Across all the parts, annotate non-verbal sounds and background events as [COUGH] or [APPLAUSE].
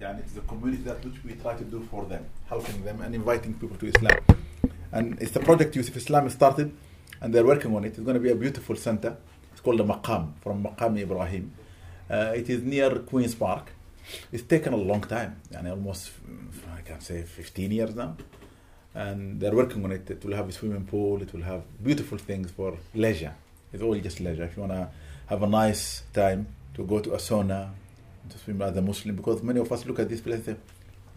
Yani it's the community that which we try to do for them, helping them and inviting people to Islam. And it's a project Yusuf Islam started, and they're working on it. It's going to be a beautiful center. It's called the Maqam from Maqam Ibrahim. Uh, it is near Queens Park. It's taken a long time, and almost I can say 15 years now. And they're working on it. It will have a swimming pool. It will have beautiful things for leisure. It's all just leisure. If you want to have a nice time to go to a sauna, to swim as a Muslim, because many of us look at this place and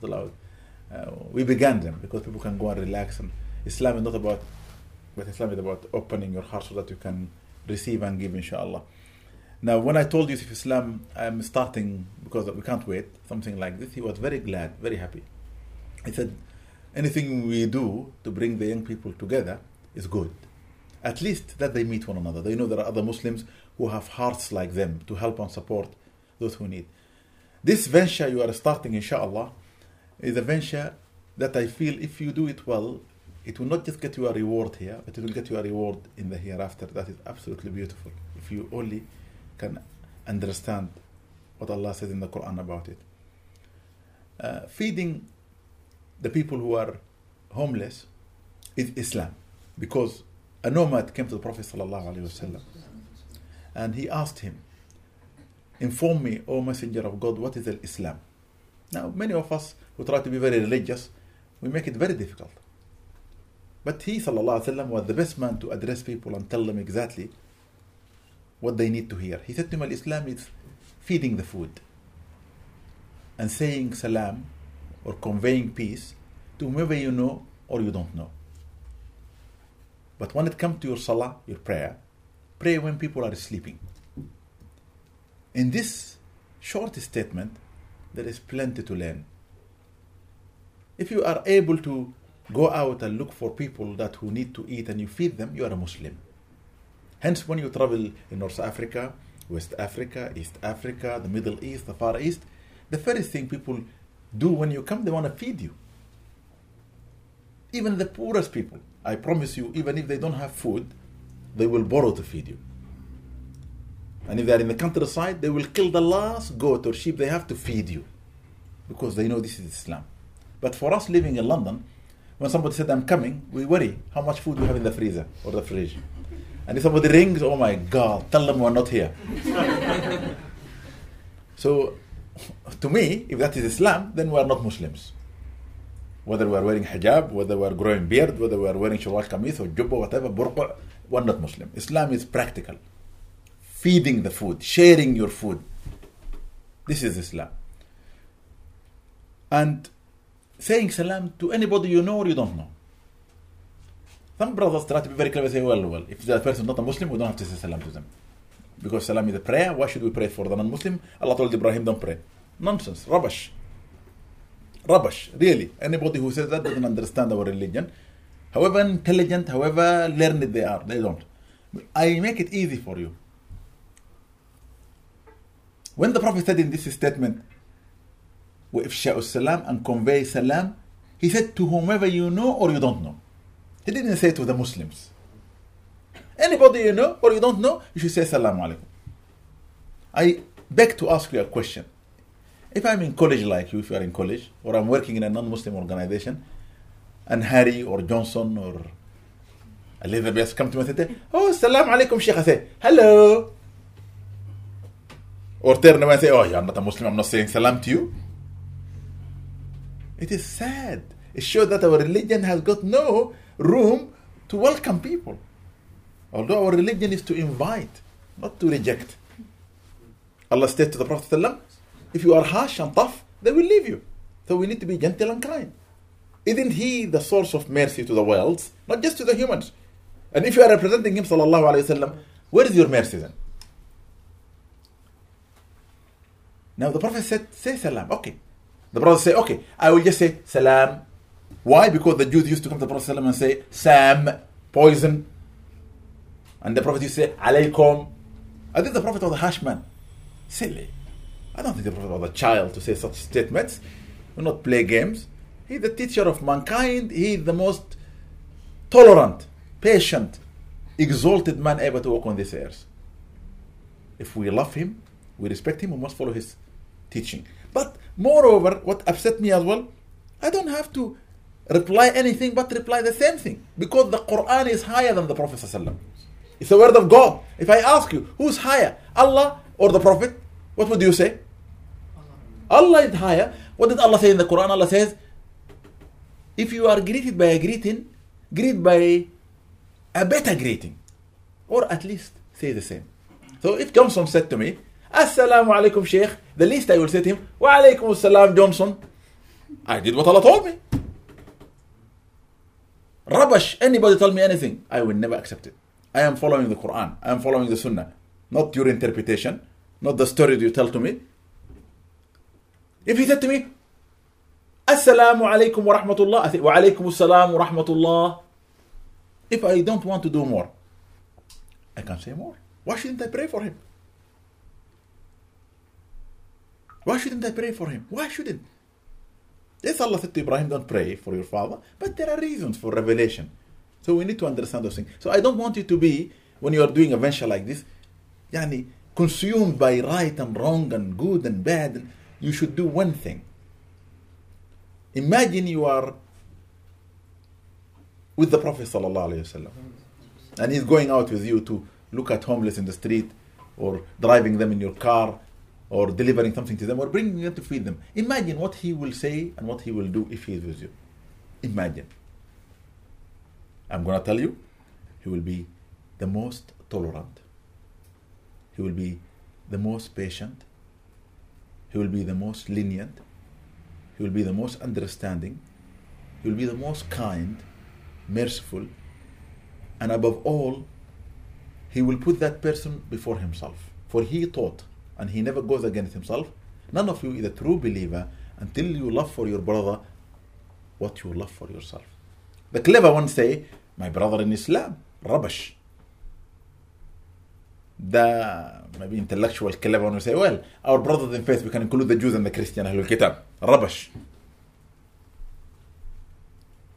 say. Uh, we began them because people can go and relax. And Islam is not about, but Islam is about opening your heart so that you can receive and give, inshallah. Now, when I told Yusuf Islam, I'm starting because we can't wait, something like this, he was very glad, very happy. He said, anything we do to bring the young people together is good. At least that they meet one another. They know there are other Muslims who have hearts like them to help and support those who need. This venture you are starting, inshallah, is a venture that I feel if you do it well, it will not just get you a reward here, but it will get you a reward in the hereafter. That is absolutely beautiful if you only can understand what Allah says in the Quran about it. Uh, feeding the people who are homeless is Islam because a nomad came to the Prophet ﷺ and he asked him, Inform me, O Messenger of God, what is Islam? Now, many of us who try to be very religious, we make it very difficult. But he وسلم, was the best man to address people and tell them exactly what they need to hear. He said to them, Islam is feeding the food and saying salam or conveying peace to whomever you know or you don't know. But when it comes to your salah, your prayer, pray when people are sleeping. In this short statement, there is plenty to learn. If you are able to go out and look for people that who need to eat and you feed them, you are a Muslim. Hence, when you travel in North Africa, West Africa, East Africa, the Middle East, the Far East, the first thing people do when you come, they want to feed you. Even the poorest people, I promise you, even if they don't have food, they will borrow to feed you. And if they are in the countryside, they will kill the last goat or sheep they have to feed you because they know this is Islam. But for us living in London, when somebody said, I'm coming, we worry how much food we have in the freezer or the fridge. And if somebody rings, oh my God, tell them we're not here. [LAUGHS] so, to me, if that is Islam, then we are not Muslims. Whether we are wearing hijab, whether we are growing beard, whether we are wearing shalwar kameez or jubba, whatever, burqa, we're not Muslim. Islam is practical. Feeding the food, sharing your food. This is Islam. And saying salam to anybody you know or you don't know. Some brothers try to be very clever and say, well, well, if that person is not a Muslim, we don't have to say salam to them. Because salam is a prayer, why should we pray for the non-Muslim? Allah told Ibrahim, don't pray. Nonsense, rubbish. Rubbish, really. Anybody who says that doesn't understand our religion. However intelligent, however learned they are, they don't. I make it easy for you. When the Prophet said in this statement, وإفشاء salam and convey salam, he said to whomever you know or you don't know. He didn't say to the Muslims. Anybody you know or you don't know, you should say Salam alaikum. I beg to ask you a question. If I'm in college like you, if you are in college, or I'm working in a non Muslim organization, and Harry or Johnson or Elizabeth come to me and say, Oh, Salam alaikum, Sheikh. I say, Hello. Or turn away and say, Oh, you're not a Muslim, I'm not saying Salam to you. It is sad. It shows that our religion has got no room to welcome people. Although our religion is to invite, not to reject. Allah said to the Prophet, if you are harsh and tough, they will leave you. So we need to be gentle and kind. Isn't he the source of mercy to the worlds, not just to the humans? And if you are representing him, sallallahu where is your mercy then? Now the Prophet said, say salam. Okay. The Prophet say, okay, I will just say salam why? Because the Jews used to come to the Prophet and say, Sam, poison. And the Prophet used to say, alaykum. I think the Prophet was a harsh man. Silly. I don't think the Prophet was a child to say such statements. Do not play games. He's the teacher of mankind. He is the most tolerant, patient, exalted man ever to walk on this earth. If we love him, we respect him, we must follow his teaching. But Moreover, what upset me as well, I don't have to reply anything but reply the same thing because the Quran is higher than the Prophet. It's the word of God. If I ask you, who's higher, Allah or the Prophet? What would you say? Allah is higher. What did Allah say in the Quran? Allah says, if you are greeted by a greeting, greet by a better greeting. Or at least say the same. So if Johnson said to me, Assalamu alaikum Sheikh, the least I will say to him, Wa alaikum assalam Johnson. I did what Allah told me. Rubbish, anybody tell me anything, I will never accept it. I am following the Quran, I am following the Sunnah, not your interpretation, not the story you tell to me. If he said to me, Assalamu alaikum wa rahmatullah, I say, Wa alaikum assalam wa rahmatullah. If I don't want to do more, I can say more. Why shouldn't I pray for him? Why shouldn't I pray for him? Why shouldn't? Yes, Allah said to Ibrahim, don't pray for your father, but there are reasons for revelation. So we need to understand those things. So I don't want you to be, when you are doing a venture like this, yani, consumed by right and wrong and good and bad. You should do one thing. Imagine you are with the Prophet ﷺ, and he's going out with you to look at homeless in the street or driving them in your car or delivering something to them or bringing them to feed them. Imagine what he will say and what he will do if he is with you. Imagine. I'm going to tell you, he will be the most tolerant. He will be the most patient. He will be the most lenient. He will be the most understanding. He will be the most kind, merciful, and above all, he will put that person before himself. For he taught and he never goes against himself. None of you is a true believer until you love for your brother what you love for yourself. The clever ones say, My brother in Islam, rubbish. The maybe intellectual clever one will say, Well, our brothers in faith, we can include the Jews and the Christian Ahlul Kitab. Rubbish.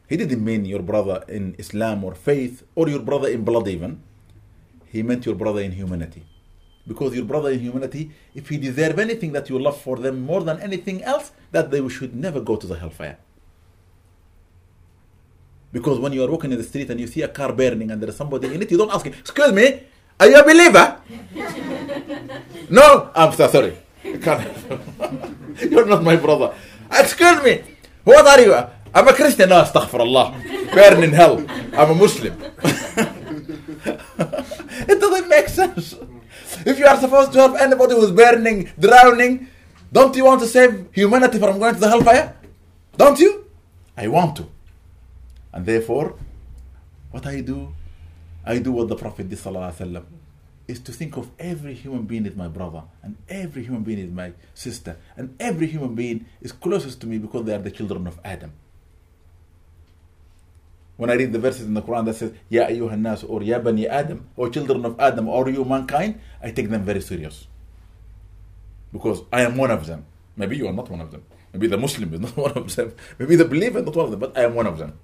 He didn't mean your brother in Islam or faith or your brother in blood even. He meant your brother in humanity because your brother in humanity, if he deserve anything that you love for them more than anything else, that they should never go to the hellfire. Because when you are walking in the street and you see a car burning and there is somebody in it, you don't ask him, excuse me, are you a believer? [LAUGHS] no, I'm so sorry. [LAUGHS] You're not my brother. Excuse me, what are you? I'm a Christian. No, astaghfirullah. Burn in hell. I'm a Muslim. [LAUGHS] it doesn't make sense. If you are supposed to help anybody who's burning, drowning, don't you want to save humanity from going to the hellfire? Don't you? I want to. And therefore, what I do, I do what the Prophet did, وسلم, is to think of every human being as my brother, and every human being is my sister, and every human being is closest to me because they are the children of Adam. When I read the verses in the Quran that says, Ya ayyuhan nas, or Ya bani Adam, or children of Adam, or you mankind, I take them very serious. Because I am one of them. Maybe you are not one of them. Maybe the Muslim is [LAUGHS] not one of them. Maybe the believer is not one of them, but I am one of them.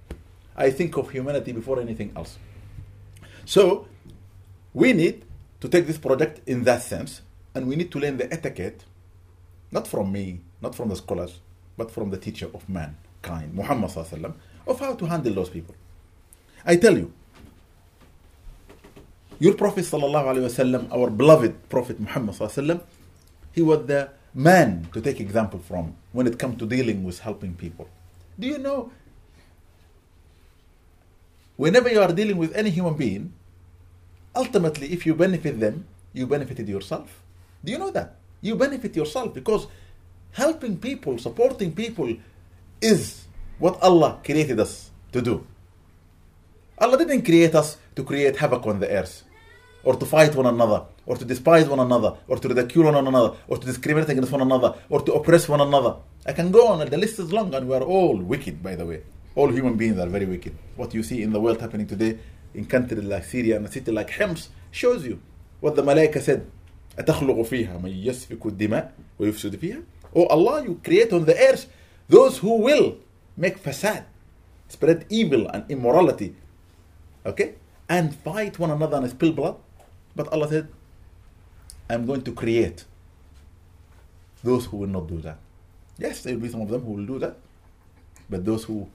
I think of humanity before anything else. So, we need to take this project in that sense, and we need to learn the etiquette, not from me, not from the scholars, but from the teacher of mankind, Muhammad, of how to handle those people. I tell you, your Prophet وسلم, our beloved Prophet Muhammad وسلم, he was the man to take example from when it comes to dealing with helping people. Do you know? Whenever you are dealing with any human being, ultimately, if you benefit them, you benefited yourself. Do you know that? You benefit yourself because helping people, supporting people is what Allah created us to do. Allah didn't create us to create havoc on the earth, or to fight one another, or to despise one another, or to ridicule one another, or to discriminate against one another, or to oppress one another. I can go on, and the list is long, and we are all wicked, by the way. All human beings are very wicked. What you see in the world happening today in countries like Syria and a city like Hims shows you what the Malaika said. أتخلق فيها من يسفك الدماء ويفسد فيها Oh Allah, you create on the earth those who will make fasad, spread evil and immorality, okay, and fight one another and spill blood. But Allah said, I'm going to create those who will not do that. Yes, there will be some of them who will do that, but those who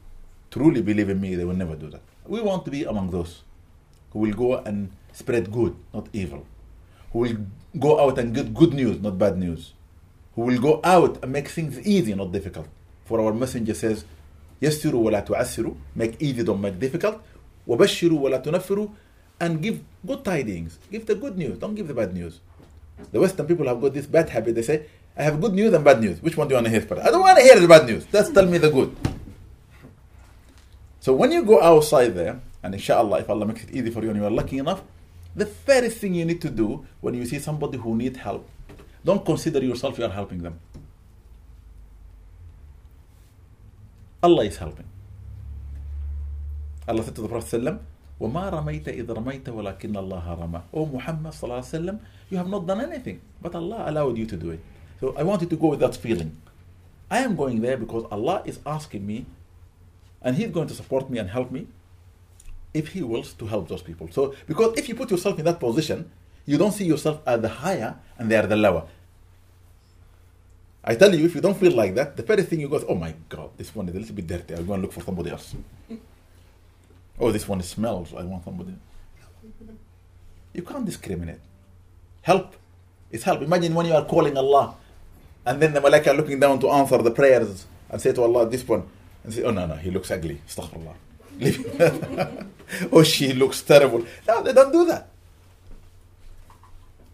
truly believe in me, they will never do that. We want to be among those who will go and spread good, not evil, who will go out and get good news, not bad news, who will go out and make things easy, not difficult. For our messenger says, Yasiru wa la make easy, don't make difficult. وبشروا ولا تنفروا, and give good tidings. Give the good news, don't give the bad news. The Western people have got this bad habit. They say, I have good news and bad news. Which one do you want to hear first? I don't want to hear the bad news. Just tell me the good. So when you go outside there, and inshallah, if Allah makes it easy for you and you are lucky enough, the first thing you need to do when you see somebody who need help, don't consider yourself you are helping them. Allah is helping. Allah said to the Prophet ﷺ, وَمَا رَمَيْتَ إِذْ رَمَيْتَ وَلَكِنَّ اللَّهَ رَمَى O Muhammad وسلم, you have not done anything, but Allah allowed you to do it. So I want you to go with that feeling. I am going there because Allah is asking me, and He's going to support me and help me if He wills to help those people. So, because if you put yourself in that position, you don't see yourself as the higher and they are the lower. I tell you, if you don't feel like that, the first thing you go, oh my God, this one is a little bit dirty. I'll go and look for somebody else. oh, this one smells. I want somebody. You can't discriminate. Help is help. Imagine when you are calling Allah and then the malaika are looking down to answer the prayers and say to Allah, this one, and say, oh no, no, he looks ugly. Astaghfirullah. [LAUGHS] oh, she looks terrible. No, they don't do that.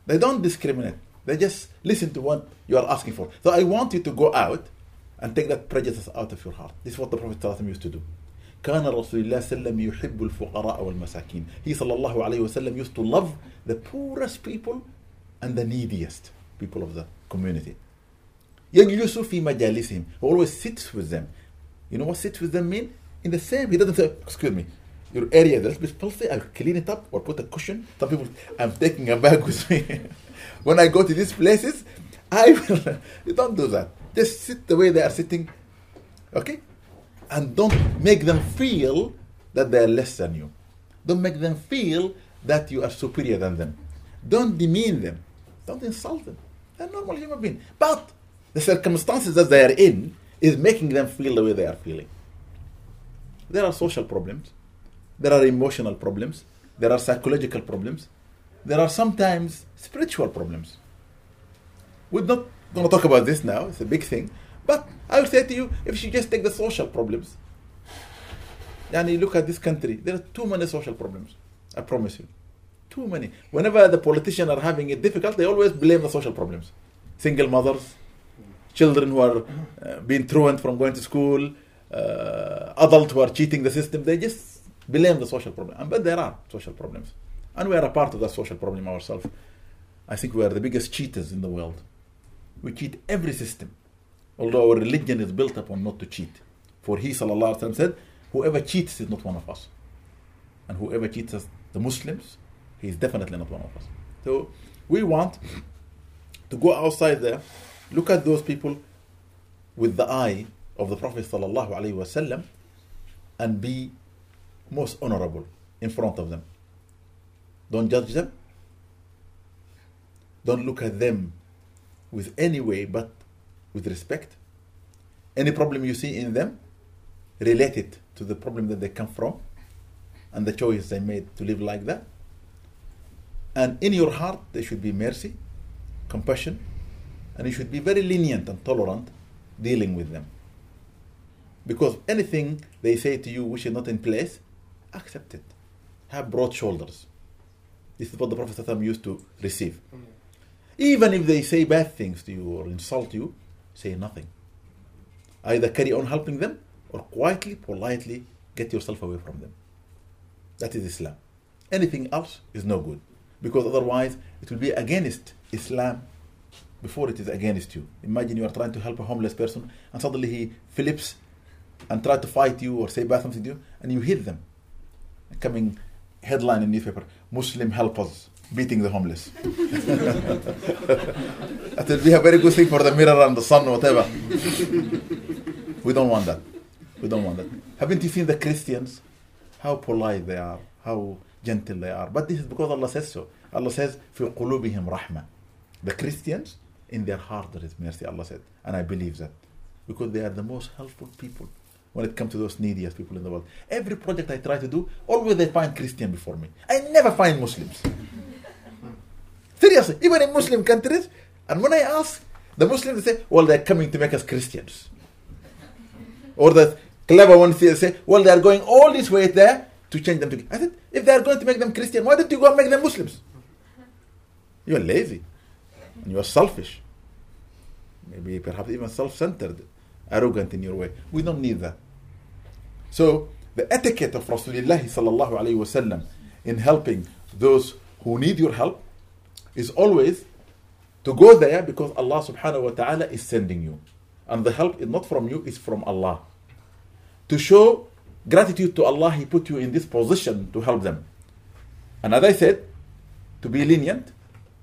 They don't discriminate. They just listen to what you are asking for. So I want you to go out and take that prejudice out of your heart. This is what the Prophet used to do. كان رسول الله صلى الله عليه وسلم يحب الفقراء والمساكين. He صلى الله عليه وسلم used to love the poorest people and the neediest people of the community. يجلس في مجالسهم. He always sits with them. You know what sits with them mean? In the same, he doesn't say, excuse me, your area is a little bit filthy, I'll clean it up or put a cushion. Some people, I'm taking a bag with me. [LAUGHS] when I go to these places, I will, [LAUGHS] you don't do that. Just sit the way they are sitting, okay? And don't make them feel that they are less than you. Don't make them feel that you are superior than them. Don't demean them. Don't insult them. They're normal human beings. But the circumstances that they are in is making them feel the way they are feeling. There are social problems. There are emotional problems. There are psychological problems. There are sometimes spiritual problems. We're not going to talk about this now, it's a big thing. But I will say to you, if you just take the social problems, and you look at this country, there are too many social problems. I promise you. Too many. Whenever the politicians are having it difficult, they always blame the social problems. Single mothers, children who are uh, being truant from going to school, uh, adults who are cheating the system, they just blame the social problem. But there are social problems. And we are a part of that social problem ourselves. I think we are the biggest cheaters in the world. We cheat every system. Although our religion is built upon not to cheat. For he وسلم, said, Whoever cheats is not one of us. And whoever cheats us, the Muslims, he is definitely not one of us. So we want to go outside there, look at those people with the eye of the Prophet وسلم, and be most honorable in front of them. Don't judge them. Don't look at them with any way but with respect. Any problem you see in them, relate it to the problem that they come from and the choice they made to live like that. And in your heart, there should be mercy, compassion, and you should be very lenient and tolerant dealing with them. Because anything they say to you which is not in place, accept it. Have broad shoulders. This is what the Prophet used to receive. Mm. Even if they say bad things to you or insult you, say nothing. Either carry on helping them or quietly, politely get yourself away from them. That is Islam. Anything else is no good. Because otherwise, it will be against Islam before it is against you. Imagine you are trying to help a homeless person and suddenly he flips and try to fight you or say bad something to you and you hit them. Coming headline in newspaper, Muslim helpers beating the homeless. that will be a very good thing for the mirror and the sun, whatever. [LAUGHS] we don't want that. We don't want that. Haven't you seen the Christians? How polite they are, how gentle they are. But this is because Allah says so. Allah says, في قلوبهم رحمة. The Christians, in their heart there is mercy, Allah said. And I believe that. because they are the most helpful people when it comes to those neediest people in the world. Every project I try to do, always they find Christian before me. I never find Muslims. Even in Muslim countries, and when I ask the Muslims, they say, well, they're coming to make us Christians. Or the clever ones they say, well, they are going all this way there to change them to. I said, if they are going to make them Christian, why don't you go and make them Muslims? You are lazy. And you are selfish. Maybe perhaps even self-centered, arrogant in your way. We don't need that. So the etiquette of Rasulullah in helping those who need your help is always to go there because Allah subhanahu wa ta'ala is sending you. And the help is not from you, it's from Allah. To show gratitude to Allah, He put you in this position to help them. And as I said, to be lenient,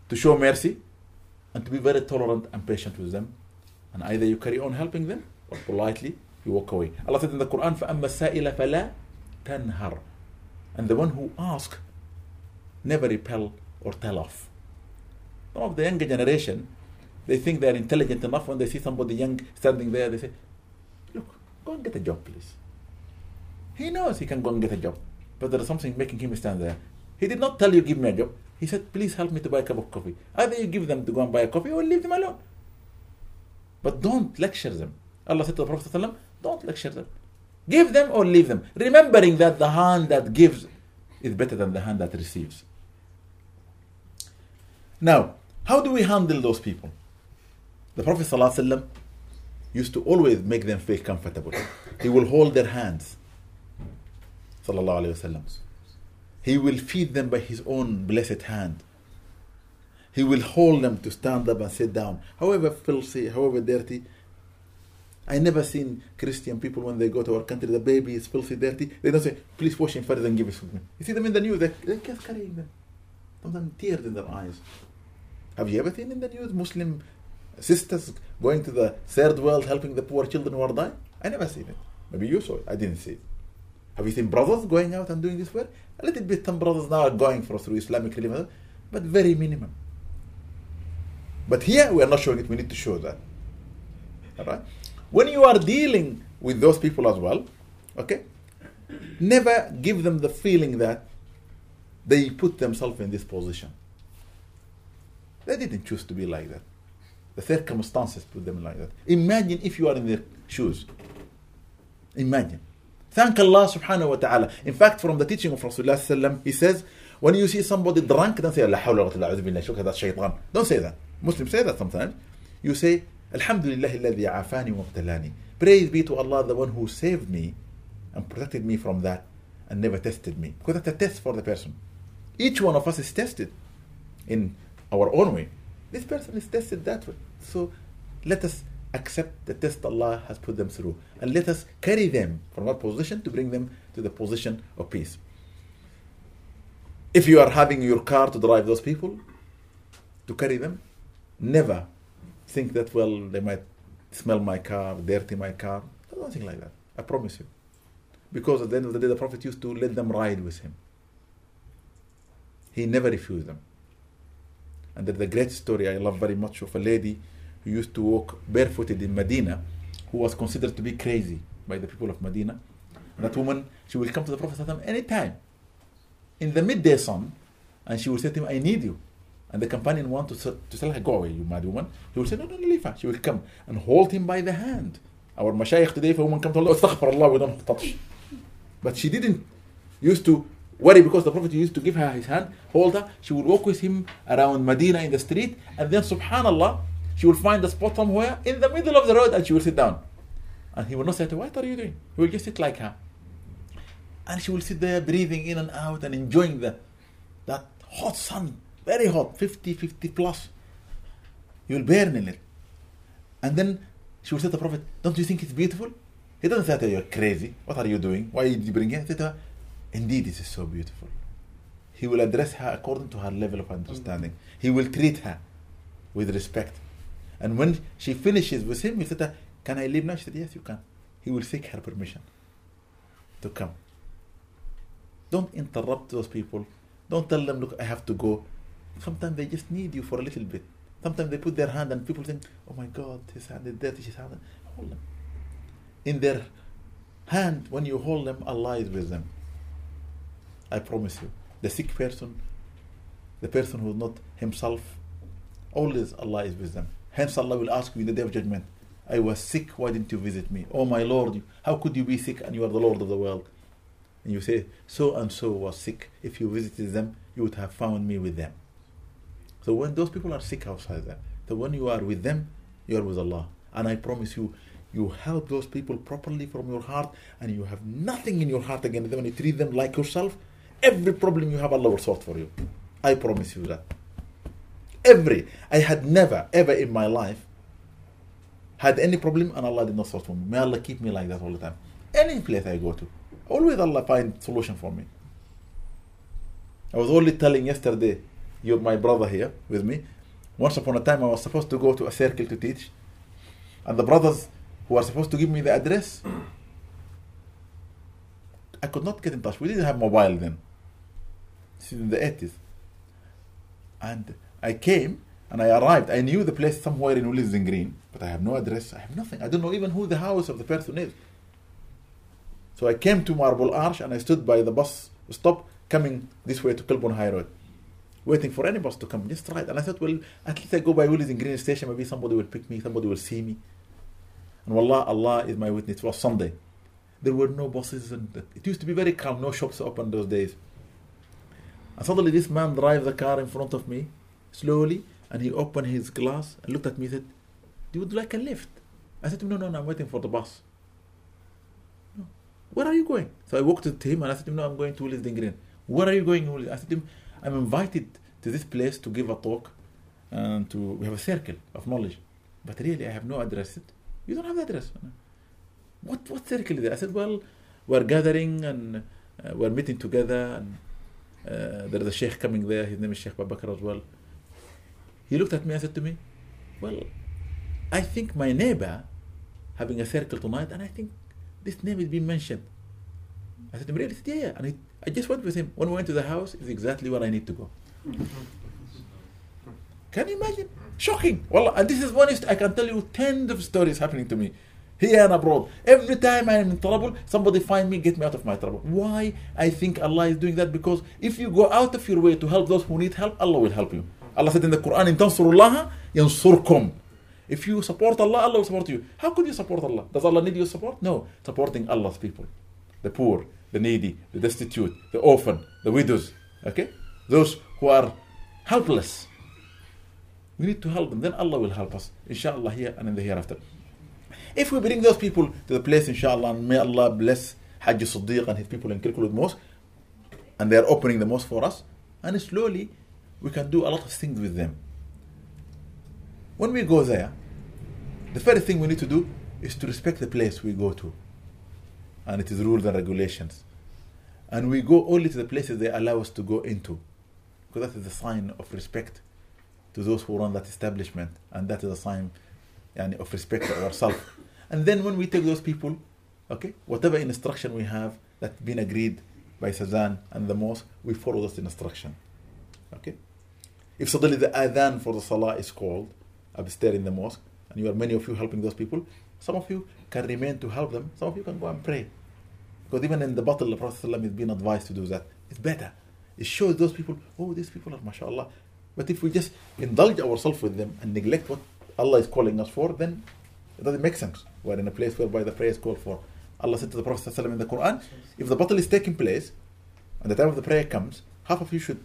to show mercy, and to be very tolerant and patient with them. And either you carry on helping them or politely you walk away. Allah said in the Quran, فَأَمَّا السَّائِلَ فَلَا تَنْهَرْ And the one who asks, never repel or tell off. Some of the younger generation, they think they're intelligent enough when they see somebody young standing there, they say, Look, go and get a job, please. He knows he can go and get a job, but there is something making him stand there. He did not tell you, Give me a job. He said, Please help me to buy a cup of coffee. Either you give them to go and buy a coffee or leave them alone. But don't lecture them. Allah said to the Prophet, Don't lecture them. Give them or leave them. Remembering that the hand that gives is better than the hand that receives. Now, how do we handle those people? The Prophet ﷺ used to always make them feel comfortable. He will hold their hands. He will feed them by his own blessed hand. He will hold them to stand up and sit down. However filthy, however dirty. I never seen Christian people when they go to our country, the baby is filthy, dirty. They don't say, please wash him first and give it to me. You see them in the news, they, they're just carrying them. Sometimes tears in their eyes. Have you ever seen in the news Muslim sisters going to the third world helping the poor children who are dying? I never seen it. Maybe you saw it. I didn't see it. Have you seen brothers going out and doing this work? A little bit some brothers now are going for through Islamic religion, but very minimum. But here we are not showing it, we need to show that. Alright? When you are dealing with those people as well, okay, never give them the feeling that they put themselves in this position. They didn't choose to be like that. The circumstances put them like that. Imagine if you are in their shoes. Imagine. Thank Allah subhanahu wa ta'ala. In fact, from the teaching of Rasulullah he says, when you see somebody drunk, don't say, La hawla wa illa that's shaitan. Don't say that. Muslims say that sometimes. You say, Alhamdulillah alladhi afani wa. Praise be to Allah, the one who saved me and protected me from that and never tested me. Because that's a test for the person. Each one of us is tested in our own way. This person is tested that way. So let us accept the test Allah has put them through and let us carry them from that position to bring them to the position of peace. If you are having your car to drive those people, to carry them, never think that, well, they might smell my car, dirty my car. Nothing like that. I promise you. Because at the end of the day, the Prophet used to let them ride with him. He never refused them. And there's a great story I love very much of a lady who used to walk barefooted in Medina, who was considered to be crazy by the people of Medina. And that woman, she will come to the Prophet anytime, in the midday sun, and she will say to him, I need you. And the companion want to, to tell her, go away, you mad woman. He will say, no, no, no, leave her. She will come and hold him by the hand. Our mashayikh today, if a woman comes to Allah, astaghfirullah, we don't touch. But she didn't used to worry because the Prophet used to give her his hand, hold her. She would walk with him around Medina in the street, and then subhanallah, she will find a spot somewhere in the middle of the road and she will sit down. And he will not say to her, What are you doing? He will just sit like her. And she will sit there breathing in and out and enjoying the, that hot sun, very hot, 50, 50 plus. You will burn in it. And then she will say to the Prophet, Don't you think it's beautiful? He doesn't say to her, You're crazy. What are you doing? Why did you bring it? He say to her, Indeed, this is so beautiful. He will address her according to her level of understanding. Mm-hmm. He will treat her with respect. And when she finishes with him, he said, Can I leave now? She said, Yes, you can. He will seek her permission to come. Don't interrupt those people. Don't tell them, Look, I have to go. Sometimes they just need you for a little bit. Sometimes they put their hand and people think, Oh my God, his hand is dirty, his hand. Hold them. in their hand, when you hold them, Allah is with them. I promise you. The sick person, the person who is not himself, always Allah is with them. Hence, Allah will ask you in the day of judgment, I was sick, why didn't you visit me? Oh my Lord, how could you be sick and you are the Lord of the world? And you say, So and so was sick. If you visited them, you would have found me with them. So when those people are sick outside them, so when you are with them, you are with Allah. And I promise you, you help those people properly from your heart, and you have nothing in your heart against them, and you treat them like yourself. Every problem you have, Allah will sort for you. I promise you that. Every. I had never, ever in my life had any problem, and Allah did not sort for me. May Allah keep me like that all the time. Any place I go to, always Allah find solution for me. I was only telling yesterday, you're my brother here with me. Once upon a time, I was supposed to go to a circle to teach, and the brothers who are supposed to give me the address, I could not get in touch. We didn't have mobile then. In the 80s. And I came and I arrived. I knew the place somewhere in Willesden Green, but I have no address. I have nothing. I don't know even who the house of the person is. So I came to Marble Arch and I stood by the bus stop coming this way to Kilburn High Road, waiting for any bus to come just right. And I thought, well, at least I go by Willesden Green Station, maybe somebody will pick me, somebody will see me. And Wallah, Allah is my witness. It was Sunday. There were no buses, and it used to be very calm, no shops open those days. And suddenly, this man drives the car in front of me slowly, and he opened his glass and looked at me and said, Do you would like a lift? I said to him, No, no, no, I'm waiting for the bus. No. Where are you going? So I walked to him and I said to him, No, I'm going to Willesden Green. Where are you going? I said to him, I'm invited to this place to give a talk and to we have a circle of knowledge. But really, I have no address. Said, you don't have the address. What what circle is it? I said, well, we're gathering and uh, we're meeting together, and uh, there is a sheikh coming there. His name is Sheikh Babakar as well. He looked at me and said to me, well, I think my neighbor having a circle tonight, and I think this name is being mentioned. I said to him, really? Said, yeah, yeah. And he, I just went with him. When we went to the house, it's exactly where I need to go. Can you imagine? Shocking. Well, and this is one, I can tell you tens of stories happening to me here and abroad. Every time I'm in trouble, somebody find me, get me out of my trouble. Why? I think Allah is doing that because if you go out of your way to help those who need help, Allah will help you. Allah said in the Quran, in tansurullah yansurkum. If you support Allah, Allah will support you. How could you support Allah? Does Allah need your support? No. Supporting Allah's people. The poor, the needy, the destitute, the orphan, the widows. Okay? Those who are helpless. We need to help them. Then Allah will help us. Inshallah here and in the hereafter. If we bring those people to the place, inshallah, and may Allah bless Hajj Siddiq and his people in Kirkwood Mosque, and they are opening the mosque for us, and slowly we can do a lot of things with them. When we go there, the first thing we need to do is to respect the place we go to, and it is rules and regulations. And we go only to the places they allow us to go into, because that is a sign of respect to those who run that establishment, and that is a sign yani, of respect to ourselves. And then when we take those people, okay, whatever instruction we have that's been agreed by Sazan and the mosque, we follow this instruction. Okay? If suddenly the adhan for the salah is called upstairs in the mosque, and you are many of you helping those people, some of you can remain to help them, some of you can go and pray. Because even in the battle, the Prophet is being advised to do that. It's better. It shows those people, oh, these people are mashallah. But if we just indulge ourselves with them and neglect what Allah is calling us for, then it doesn't make sense. We're in a place whereby the prayer is called for. Allah said to the Prophet ﷺ in the Quran, if the battle is taking place, and the time of the prayer comes, half of you should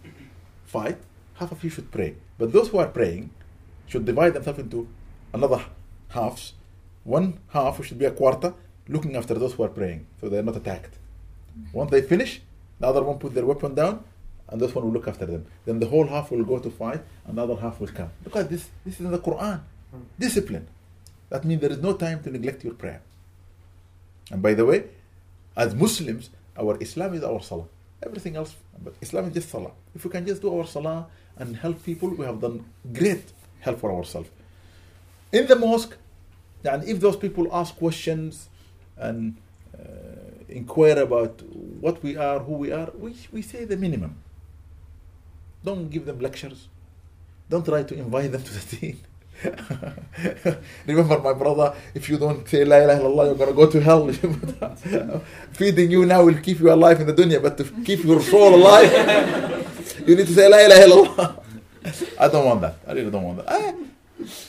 fight, half of you should pray. But those who are praying should divide themselves into another halves. One half should be a quarter, looking after those who are praying, so they're not attacked. Once they finish, the other one put their weapon down, and this one will look after them. Then the whole half will go to fight, and the other half will come. Because this, this is in the Quran. Discipline. That means there is no time to neglect your prayer. And by the way, as Muslims, our Islam is our salah. Everything else, but Islam is just salah. If we can just do our salah and help people, we have done great help for ourselves. In the mosque, and if those people ask questions and uh, inquire about what we are, who we are, we, we say the minimum. Don't give them lectures. Don't try to invite them to the [LAUGHS] deen. [LAUGHS] Remember, my brother, if you don't say La ilaha illallah, you're gonna go to hell. [LAUGHS] Feeding you now will keep you alive in the dunya, but to keep your soul alive, [LAUGHS] you need to say La ilaha illallah. I don't want that. I really don't want that. I,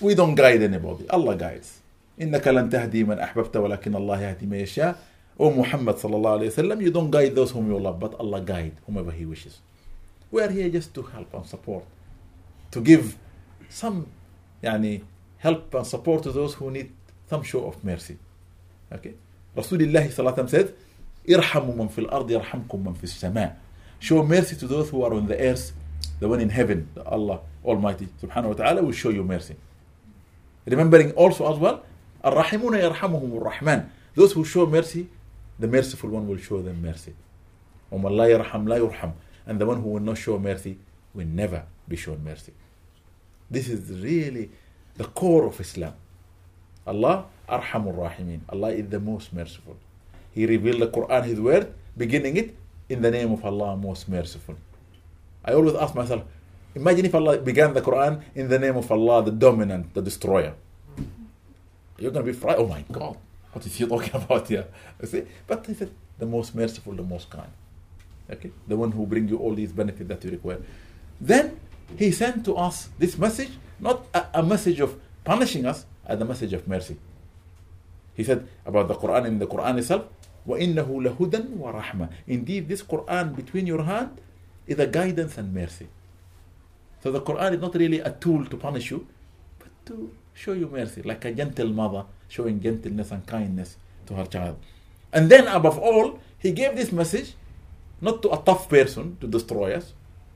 we don't guide anybody. Allah guides. إنك لن تهدي من أحببت ولكن الله يهدي من يشاء. O Muhammad sallallahu alayhi wasallam, you don't guide those whom you love, but Allah guide whomever He wishes. We are here just to help and support, to give some يعني help and support to those who need some show of mercy. Okay? Rasulullah sallallahu alayhi said, ارحموا من في الأرض يرحمكم من في السماء. Show mercy to those who are on the earth, the one in heaven, the Allah Almighty subhanahu wa ta'ala will show you mercy. Remembering also as well, الراحمون يرحمهم الرحمن. Those who show mercy, the merciful one will show them mercy. ومن لا يرحم لا يرحم. And the one who will not show mercy will never be shown mercy. This is really the core of Islam. Allah Arhamur Rahimin. Allah is the most merciful. He revealed the Quran, His word, beginning it in the name of Allah, most merciful. I always ask myself, imagine if Allah began the Quran in the name of Allah, the dominant, the destroyer. You're going to be frightened. Oh my God, what is he talking [LAUGHS] about here? You see? But he said, the most merciful, the most kind. Okay? The one who brings you all these benefits that you require. Then he sent to us this message, not a, a message of punishing us, as a message of mercy. He said about the Quran in the Quran itself, وَإِنَّهُ لَهُدًى وَرَحْمَةً Indeed, this Quran between your hand is a guidance and mercy. So the Quran is not really a tool to punish you, but to show you mercy, like a gentle mother showing gentleness and kindness to her child. And then, above all, he gave this message not to a tough person to destroy us.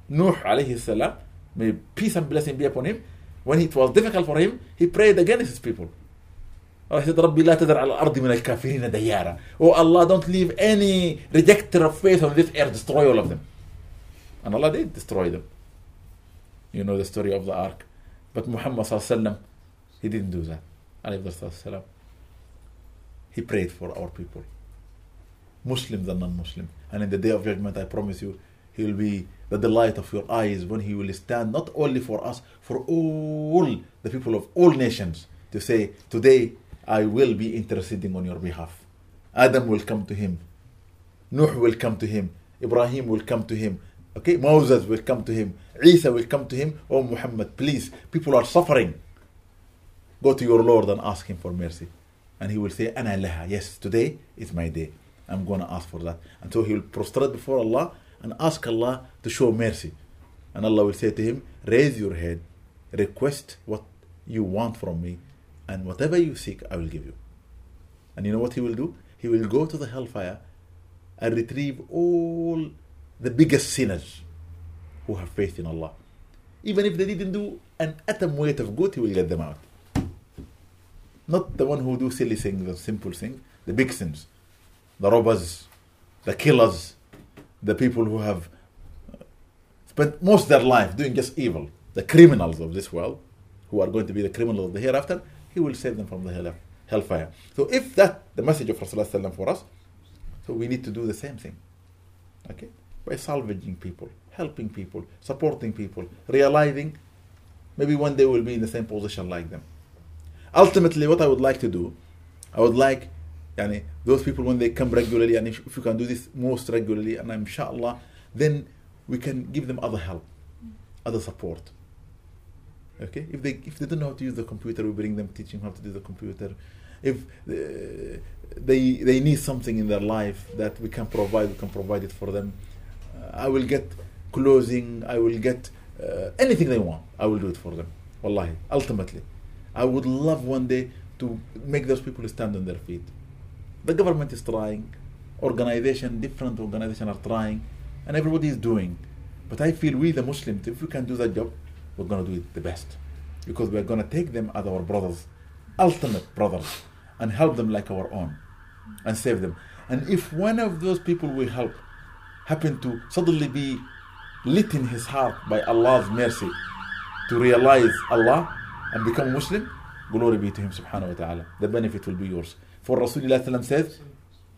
Nuh alayhi salam, may peace and blessing be upon him. When it was difficult for him, he prayed against his people. He said, ربي لا تذر على الأرض من الكافرين ديارا. Oh Allah, don't leave any rejecter of faith on this earth, destroy all of them. And Allah did destroy them. You know the story of the ark. But Muhammad sallallahu he didn't do that. Alayhi He prayed for our people. Muslims and non-Muslim. And in the day of judgment, I promise you, he will be the delight of your eyes when he will stand not only for us, for all the people of all nations to say, today I will be interceding on your behalf. Adam will come to him. Nuh will come to him. Ibrahim will come to him. Okay, Moses will come to him. Isa will come to him. Oh Muhammad, please, people are suffering. Go to your Lord and ask him for mercy. And he will say, Ana laha. Yes, today is my day. I'm to ask for that. And so he will prostrate before Allah and ask Allah to show mercy. And Allah will say to him, Raise your head, request what you want from me, and whatever you seek, I will give you. And you know what he will do? He will go to the hellfire and retrieve all the biggest sinners who have faith in Allah. Even if they didn't do an atom weight of good, he will get them out. Not the one who do silly things or simple things, the big sins. The robbers, the killers, the people who have spent most of their life doing just evil, the criminals of this world, who are going to be the criminals of the hereafter, he will save them from the hell, hellfire. So if that the message of Rasulullah for us, so we need to do the same thing. Okay? By salvaging people, helping people, supporting people, realizing maybe one day we'll be in the same position like them. Ultimately, what I would like to do, I would like yani, those people when they come regularly, and if, if you can do this most regularly, and inshallah, then we can give them other help, other support. Okay, if they if they don't know how to use the computer, we bring them teaching how to do the computer. If uh, they they need something in their life that we can provide, we can provide it for them. Uh, I will get clothing. I will get uh, anything they want. I will do it for them. Wallahi, ultimately, I would love one day to make those people stand on their feet. The government is trying, organization, different organizations are trying, and everybody is doing. But I feel we, the Muslims, if we can do that job, we're going to do it the best. Because we're going to take them as our brothers, ultimate brothers, and help them like our own, and save them. And if one of those people we help happen to suddenly be lit in his heart by Allah's mercy to realize Allah and become Muslim, glory be to him subhanahu wa ta'ala. The benefit will be yours. For Rasulullah says,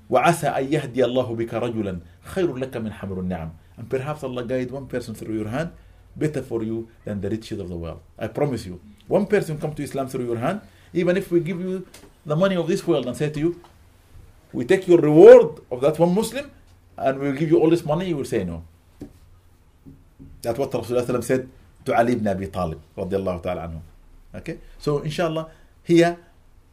وَعَسَى أَن يَهْدِيَ اللَّهُ بِكَ رَجُلًا خَيْرٌ لَكَ مِنْ حَمْرُ النَّعَمِ And perhaps Allah guide one person through your hand better for you than the riches of the world. I promise you, one person come to Islam through your hand, even if we give you the money of this world and say to you, we take your reward of that one Muslim and we'll give you all this money, you will say no. That's what Rasulullah said to Ali ibn Abi Talib radiallahu ta'ala anhu. Okay? So inshallah, here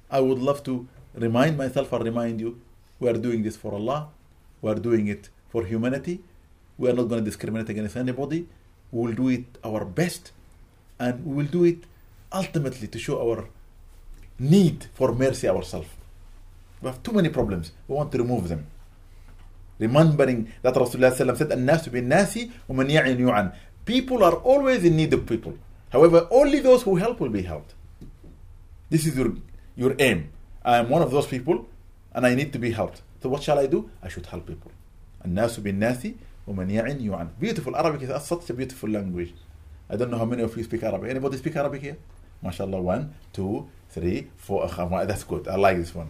I would love to remind myself or remind you, we are doing this for Allah, we are doing it for humanity, we are not going to discriminate against anybody, we will do it our best, and we will do it ultimately to show our need for mercy ourselves. We have too many problems. We want to remove them. Remembering that Rasulullah said, الناس بالناس ومن يعن يعن. People are always in need of people. However, only those who help will be helped. This is your, your aim. I am one of those people and I need to be helped. So what shall I do? I should help people. الناس بالناس ومن يعن يعن. Beautiful Arabic is such a beautiful language. I don't know how many of you speak Arabic. Anybody speak Arabic here? MashaAllah. One, two, three, four. That's good. I like this one.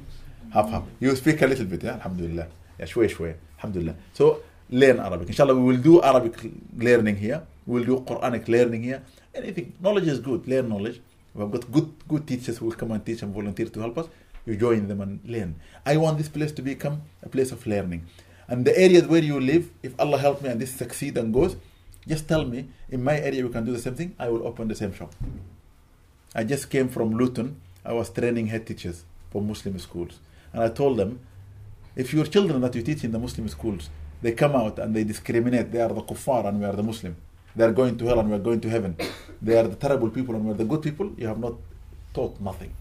Half half. You speak a little bit, yeah? Alhamdulillah. Yeah, شوي شوي. Alhamdulillah. So learn Arabic. Inshallah, we will do Arabic learning here. We will do Quranic learning here. Anything. Knowledge is good. Learn knowledge. We have got good good teachers who will come and teach and volunteer to help us. You join them and learn. I want this place to become a place of learning. And the areas where you live, if Allah help me and this succeed and goes, just tell me in my area we can do the same thing. I will open the same shop. I just came from Luton. I was training head teachers for Muslim schools, and I told them, if your children that you teach in the Muslim schools, they come out and they discriminate, they are the kuffar and we are the Muslim. They are going to hell and we are going to heaven. They are the terrible people and we are the good people. You have not taught nothing.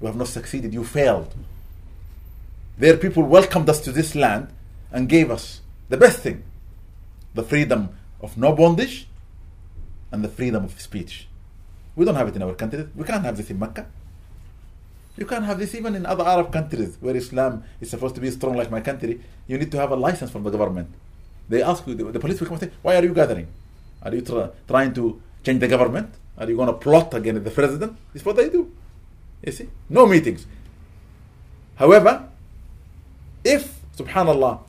You have not succeeded. You failed. Their people welcomed us to this land and gave us the best thing the freedom of no bondage and the freedom of speech. We don't have it in our country. We can't have this in Mecca. You can't have this even in other Arab countries where Islam is supposed to be strong like my country. You need to have a license from the government. They ask you, the police will come and say, Why are you gathering? Are you tra- trying to change the government? Are you going to plot against the president? This is what they do. You see? No meetings. However, if, subhanAllah,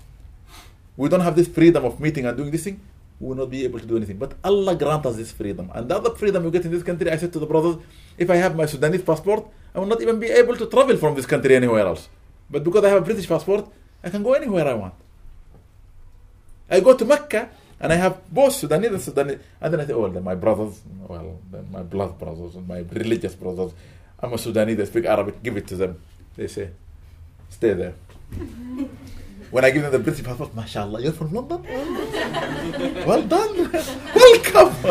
we don't have this freedom of meeting and doing this thing, we will not be able to do anything. But Allah grant us this freedom. And the other freedom you get in this country, I said to the brothers, if I have my Sudanese passport, I will not even be able to travel from this country anywhere else. But because I have a British passport, I can go anywhere I want. I go to Mecca and I have both Sudanese and Sudanese. And then I say, oh, my brothers, well, my blood brothers and my religious brothers. I'm a Sudanese, they speak Arabic, give it to them. They say, stay there. [LAUGHS] when I give them the British passport, mashallah, you're from London? well done. Welcome. [LAUGHS]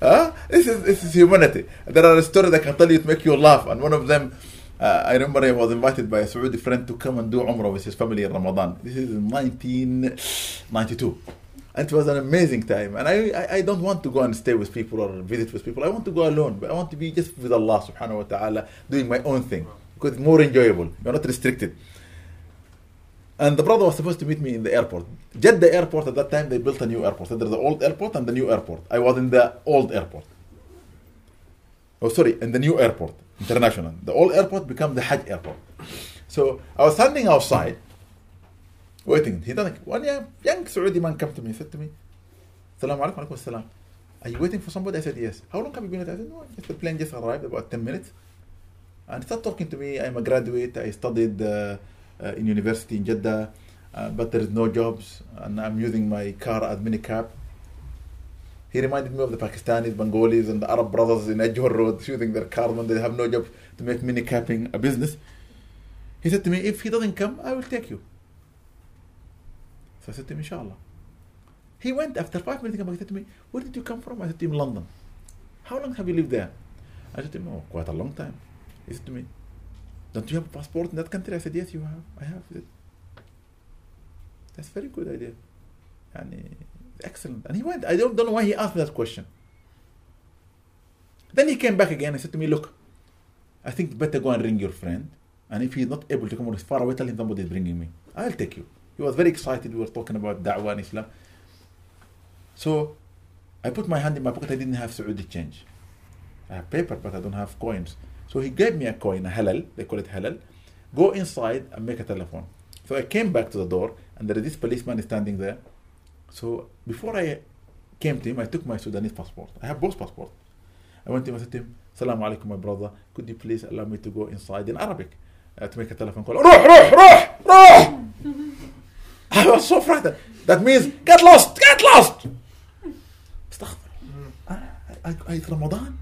huh? This is this is humanity. There are stories I can tell you to make you laugh, and one of them, uh, I remember I was invited by a Saudi friend to come and do Umrah with his family in Ramadan. This is in 1992. And it was an amazing time. And I, I, I don't want to go and stay with people or visit with people. I want to go alone. But I want to be just with Allah subhanahu wa ta'ala doing my own thing. Because it's more enjoyable. You're not restricted. And the brother was supposed to meet me in the airport. Jeddah airport at that time, they built a new airport. So there's the old airport and the new airport. I was in the old airport. Oh, sorry, in the new airport, international. The old airport became the Hajj airport. So I was standing outside, waiting. He doesn't. One young, young Saudi man came to me, said to me, Salaam alaikum, alaikum salam. Are you waiting for somebody? I said, yes. How long have you been? I said, no, just the plane just arrived, about 10 minutes. And he started talking to me. I'm a graduate. I studied uh, uh, in university in Jeddah, uh, but there is no jobs, and I'm using my car as minicab. He reminded me of the Pakistanis, Bengalis, and the Arab brothers in Edgware Road shooting their cars when they have no job to make minicapping a business. He said to me, if he doesn't come, I will take you. So I said to him, inshallah. He went after five minutes, he came back, he said to me, where did you come from? I said to him, London. How long have you lived there? I said to him, oh, quite a long time. He said to me, don't you have a passport in that country? I said, yes, you have. I have. He Said, That's a very good idea. And excellent. And he went. I don't, don't know why he asked me that question. Then he came back again and said to me, look, I think better go and ring your friend. And if he's not able to come he's far away, tell him somebody is bringing me. I'll take you. He was very excited. We were talking about Da'wah and Islam. So I put my hand in my pocket. I didn't have Saudi change. I have paper, but I don't have coins. So he gave me a coin, a halal, they call it halal. Go inside and make a telephone. So I came back to the door, and there is this policeman standing there. So before I came to him, I took my Sudanese passport. I have both passports. I went to him, I said to him, Salaam alaikum, my brother. Could you please allow me to go inside in Arabic uh, to make a telephone call? Ruh, ruh, ruh, ruh! [LAUGHS] I was so frightened. That means, get lost, get lost! Astaghfirullah. Mm. I, I, it's Ramadan.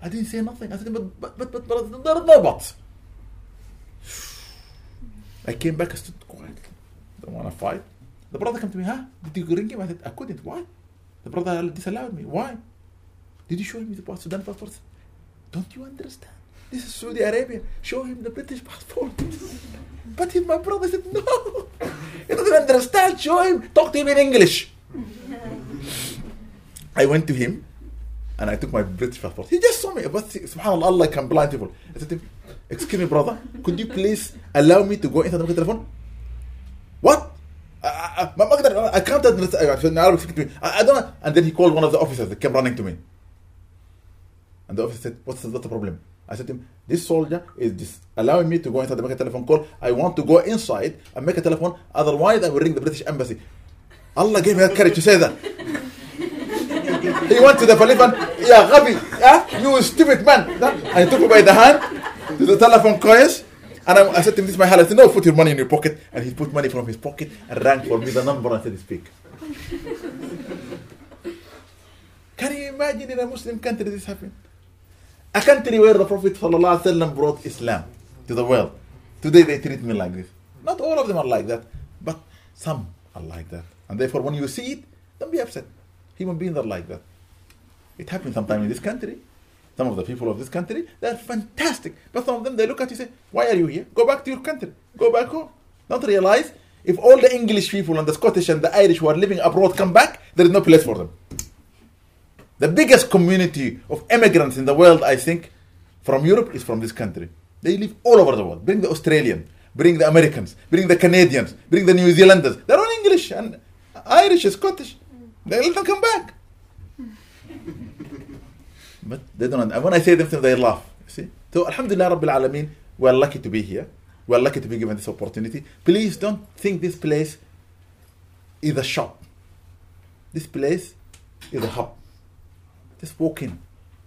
I didn't say nothing. I said, but, but, but, but, but, but, no but. I came back, I stood quiet. Don't want to fight. The brother came to me, huh? Did you ring him? I said, I couldn't. Why? The brother disallowed me. Why? Did you show him the Sudan passport? Don't you understand? This is Saudi Arabia. Show him the British passport. but my brother said, no, he doesn't understand. Show him. Talk to him in English. I went to him and I took my British passport. He just saw me. But subhanAllah, Allah can blind people. I said to him, excuse me, brother, could you please allow me to go into the telephone? What? I, I, I can't understand. I, I don't know. And then he called one of the officers that came running to me. And the officer said, What's what's the problem? I said to him, This soldier is just allowing me to go inside to make a telephone call. I want to go inside and make a telephone, otherwise, I will ring the British embassy. Allah gave me that courage to say that. [LAUGHS] he went to the telephone, Yeah, Ghabi, yeah, you stupid man. He took me by the hand to the telephone coils. And I, I, said to him, This is my halal. I said, No, put your money in your pocket. And he put money from his pocket and rang for me the number and said, Speak. [LAUGHS] Can you imagine in a Muslim country this happened? A country where the Prophet ﷺ brought Islam to the world. Today they treat me like this. Not all of them are like that, but some are like that. And therefore, when you see it, don't be upset. Human beings are like that. It happens sometimes in this country. Some of the people of this country, they're fantastic. But some of them, they look at you and say, Why are you here? Go back to your country. Go back home. Don't realize if all the English people and the Scottish and the Irish who are living abroad come back, there is no place for them the biggest community of immigrants in the world, I think, from Europe is from this country. They live all over the world. Bring the Australian, bring the Americans, bring the Canadians, bring the New Zealanders. They're all English and Irish, Scottish. They let them come back. [LAUGHS] but they don't. And when I say them, they laugh. See? So, Alhamdulillah Rabbil Alameen, we're lucky to be here. We're lucky to be given this opportunity. Please don't think this place is a shop. This place is a hub. Just walk in,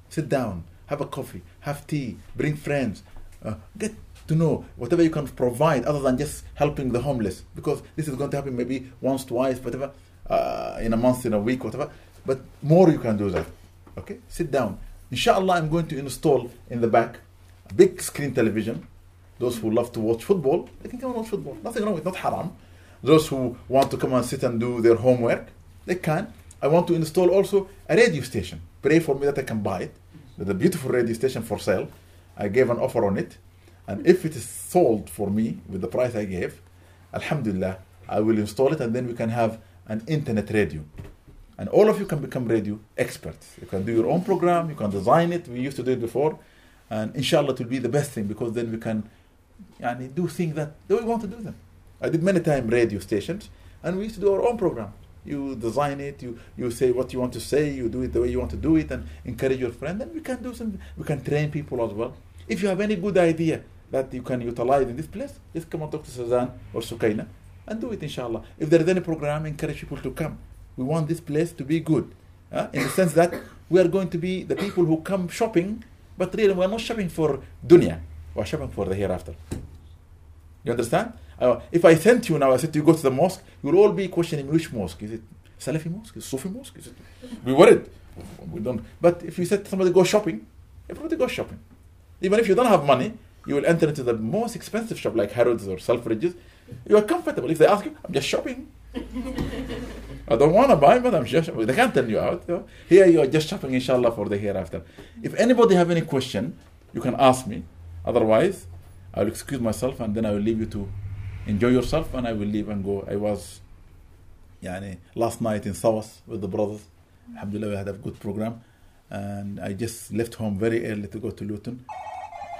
sit down, have a coffee, have tea, bring friends, uh, get to know whatever you can provide other than just helping the homeless because this is going to happen maybe once, twice, whatever, uh, in a month, in a week, whatever. But more you can do that. Okay, sit down. Inshallah, I'm going to install in the back a big screen television. Those who love to watch football, they can come and watch football. Nothing wrong with not haram. Those who want to come and sit and do their homework, they can. I want to install also a radio station pray for me that I can buy it. There's a beautiful radio station for sale. I gave an offer on it. And if it is sold for me with the price I gave, Alhamdulillah, I will install it and then we can have an internet radio. And all of you can become radio experts. You can do your own program, you can design it. We used to do it before. And inshallah, it will be the best thing because then we can yani, do things that, we want to do them. I did many times radio stations and we used to do our own program you design it, you, you say what you want to say, you do it the way you want to do it, and encourage your friend, and we can do something. We can train people as well. If you have any good idea that you can utilize in this place, just come and talk to Suzanne or Sukaina and do it, inshallah. If there is any program, encourage people to come. We want this place to be good, uh, in the sense that we are going to be the people who come shopping, but really we are not shopping for dunya, we are shopping for the hereafter. You understand? Uh, if I sent you now, I said to you go to the mosque, you'll all be questioning which mosque. Is it Salafi mosque? Is it Sufi mosque? Is it? We worried. We don't. But if you said to somebody go shopping, everybody goes shopping. Even if you don't have money, you will enter into the most expensive shop like Harrods or Selfridges. You are comfortable. If they ask you, I'm just shopping. [LAUGHS] I don't want to buy, but I'm just They can't turn you out. You know? Here you are just shopping, inshallah, for the hereafter. If anybody have any question, you can ask me. Otherwise, I'll excuse myself and then I will leave you to enjoy yourself and I will leave and go. I was yani, last night in Sawas with the brothers. Alhamdulillah, we had a good program. And I just left home very early to go to Luton.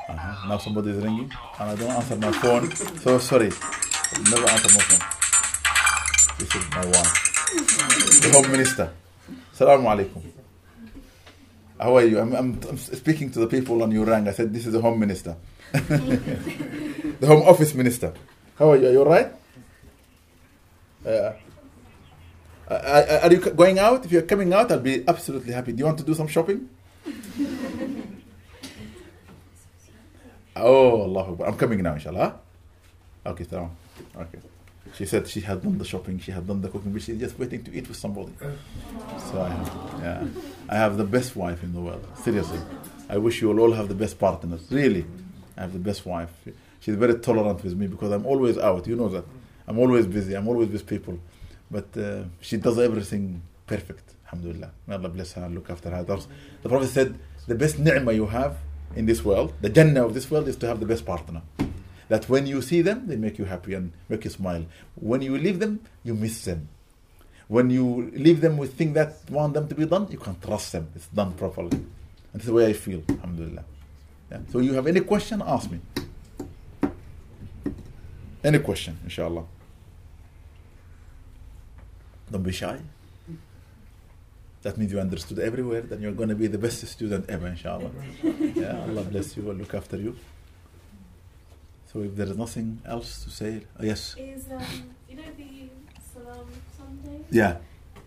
Uh-huh. Now somebody is ringing and I don't answer my phone. So sorry. I'll never answer my phone. This is my wife, the Home Minister. Assalamu alaikum. How are you? I'm, I'm, I'm, speaking to the people on your rank. I said, This is the Home Minister, [LAUGHS] the Home Office Minister. How are you? Are you alright? Uh, are you going out? If you're coming out, I'll be absolutely happy. Do you want to do some shopping? [LAUGHS] oh, Allah. I'm coming now, inshallah. Okay, tamam. Okay. She said she had done the shopping, she had done the cooking, but she's just waiting to eat with somebody. So I have, yeah, I have the best wife in the world. Seriously, I wish you will all have the best partners. Really, I have the best wife. She's very tolerant with me because I'm always out. You know that. I'm always busy. I'm always with people, but uh, she does everything perfect. Alhamdulillah. May Allah bless her and look after her. The Prophet said, the best ni'mah you have in this world, the Jannah of this world, is to have the best partner that when you see them, they make you happy and make you smile. When you leave them, you miss them. When you leave them with things that want them to be done, you can trust them. It's done properly. And that's the way I feel, alhamdulillah. Yeah. So you have any question, ask me. Any question, inshallah. Don't be shy. That means you understood everywhere, then you're going to be the best student ever, inshallah. [LAUGHS] Yeah, Allah bless you and look after you. So if there is nothing else to say, uh, yes. Is um, you know the Salam Sunday? Yeah.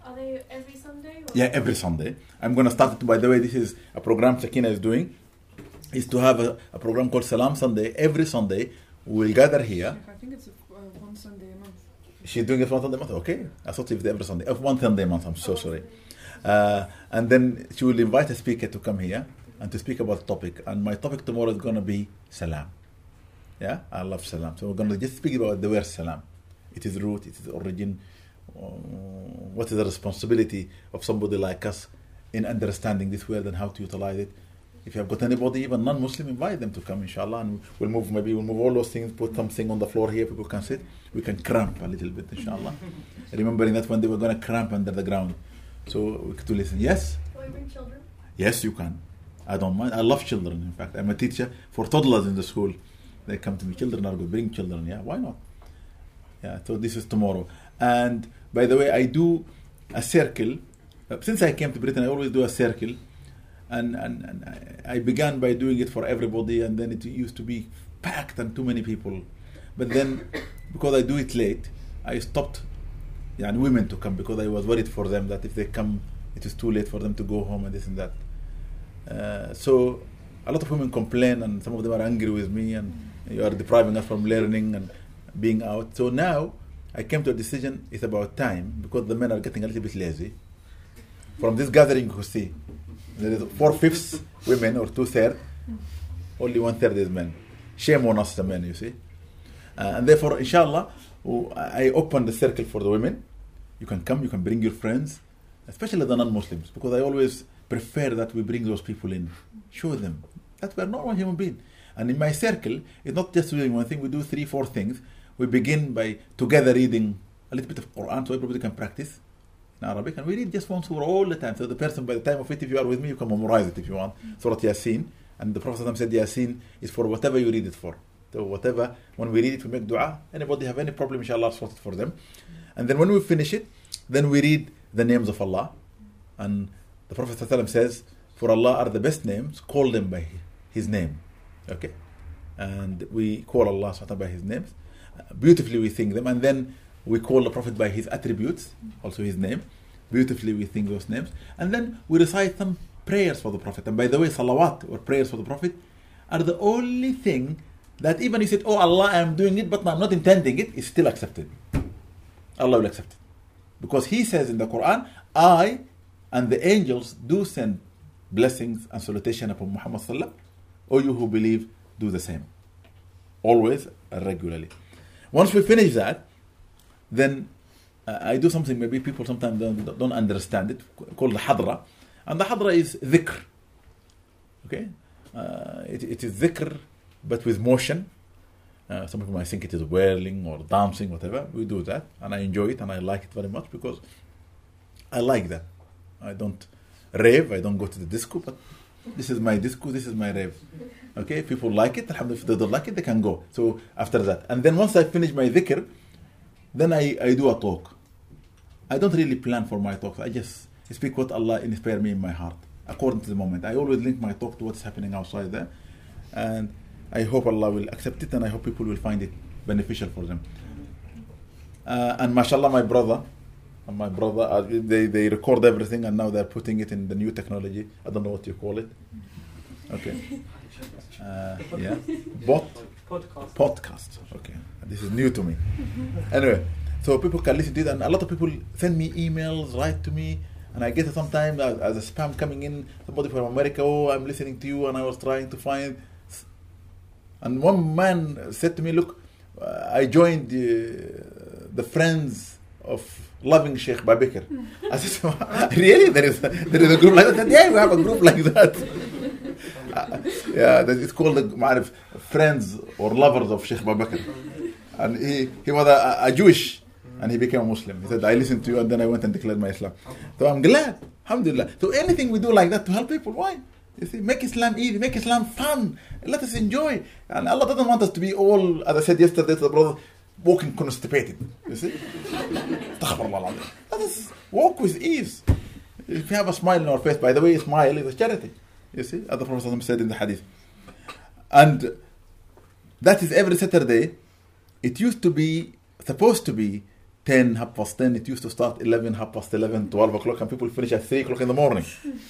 Are they every Sunday? Or? Yeah, every Sunday. I'm going to start it. By the way, this is a program Sakina is doing. Is to have a, a program called Salam Sunday. Every Sunday, we'll gather here. I think it's uh, one Sunday a month. She's doing it one Sunday a month. Okay, I thought it was every Sunday. Uh, one Sunday a month. I'm so sorry. Uh, and then she will invite a speaker to come here and to speak about the topic. And my topic tomorrow is going to be Salam. Yeah, I love salam. So we're going to just speak about the word salam. It is root, it is origin. Uh, what is the responsibility of somebody like us in understanding this word and how to utilize it? If you have got anybody, even non-Muslim, invite them to come, inshallah, and we'll move. Maybe we'll move all those things, put something on the floor here, people can sit. We can cramp a little bit, inshallah. [LAUGHS] Remembering that when they were going to cramp under the ground, so we could to listen. Yes. Can we bring children? Yes, you can. I don't mind. I love children. In fact, I'm a teacher for toddlers in the school. They come to me, children are good, bring children. Yeah, why not? Yeah, so this is tomorrow. And by the way, I do a circle. Uh, since I came to Britain, I always do a circle. And, and, and I began by doing it for everybody, and then it used to be packed and too many people. But then, [COUGHS] because I do it late, I stopped yeah, and women to come because I was worried for them that if they come, it is too late for them to go home and this and that. Uh, so a lot of women complain, and some of them are angry with me, and you are depriving us from learning and being out. So now I came to a decision it's about time because the men are getting a little bit lazy. From this gathering, you see, there is four fifths women or two thirds, only one third is men. Shame on us, the men, you see. Uh, and therefore, inshallah, I open the circle for the women. You can come, you can bring your friends, especially the non Muslims, because I always prefer that we bring those people in, show them that we're normal human beings. And in my circle, it's not just doing one thing, we do three, four things. We begin by together reading a little bit of Quran so everybody can practice in Arabic. And we read just one surah all the time. So the person, by the time of it, if you are with me, you can memorize it if you want. Mm. Surah Yasin. And the Prophet said Yasin is for whatever you read it for. So whatever, when we read it, we make dua. Anybody have any problem, inshallah, sort it for them. And then when we finish it, then we read the names of Allah. And the Prophet says, for Allah are the best names, call them by His name. Okay? And we call Allah by His names. Beautifully we sing them, and then we call the Prophet by his attributes, also his name. Beautifully we sing those names. And then we recite some prayers for the Prophet. And by the way, salawat or prayers for the Prophet are the only thing that even you said, Oh Allah, I am doing it, but I'm not intending it, is still accepted. Allah will accept it. Because He says in the Quran, I and the angels do send blessings and salutation upon Muhammad sallallahu or oh, you who believe, do the same. Always regularly. Once we finish that, then uh, I do something maybe people sometimes don't, don't understand it, called the hadra. And the hadra is dhikr. Okay? Uh, it, it is dhikr, but with motion. Uh, some people might think it is whirling or dancing, whatever. We do that, and I enjoy it, and I like it very much because I like that. I don't rave, I don't go to the disco, but this is my disco, this is my rave. Okay, people like it, alhamdulillah, if they don't like it, they can go. So after that. And then once I finish my dhikr, then I, I do a talk. I don't really plan for my talks. I just speak what Allah inspire me in my heart, according to the moment. I always link my talk to what's happening outside there. And I hope Allah will accept it and I hope people will find it beneficial for them. Uh, and mashallah, my brother, my brother. Uh, they they record everything, and now they're putting it in the new technology. I don't know what you call it. Okay. [LAUGHS] Uh, yeah. Bot Podcast. podcast. Okay, this is new to me. [LAUGHS] Anyway, so people can listen to it, and a lot of people send me emails, write to me, and I get it sometimes as, as a spam coming in. Somebody from America, oh, I'm listening to you, and I was trying to find. And one man said to me, look, uh, I joined uh, the friends of loving Sheikh Babikr. [LAUGHS] I said, really? There is a, there is a group like that? Yeah, we have a group like that yeah, that it's called Ma'arif, friends or lovers of Sheikh Babakr. And he, he was a, a Jewish and he became a Muslim. He said, I listened to you and then I went and declared my Islam. So I'm glad. Alhamdulillah. So anything we do like that to help people, why? You see, make Islam easy, make Islam fun. Let us enjoy. And Allah doesn't want us to be all, as I said yesterday to the brother, walking constipated. You see? [LAUGHS] Let us walk with ease. If you have a smile on our face, by the way, smile is a charity. You see, as the Prophet said in the hadith. And that is every Saturday. It used to be, supposed to be 10, half past 10. It used to start 11, half past 11, 12 o'clock, and people finish at 3 o'clock in the morning.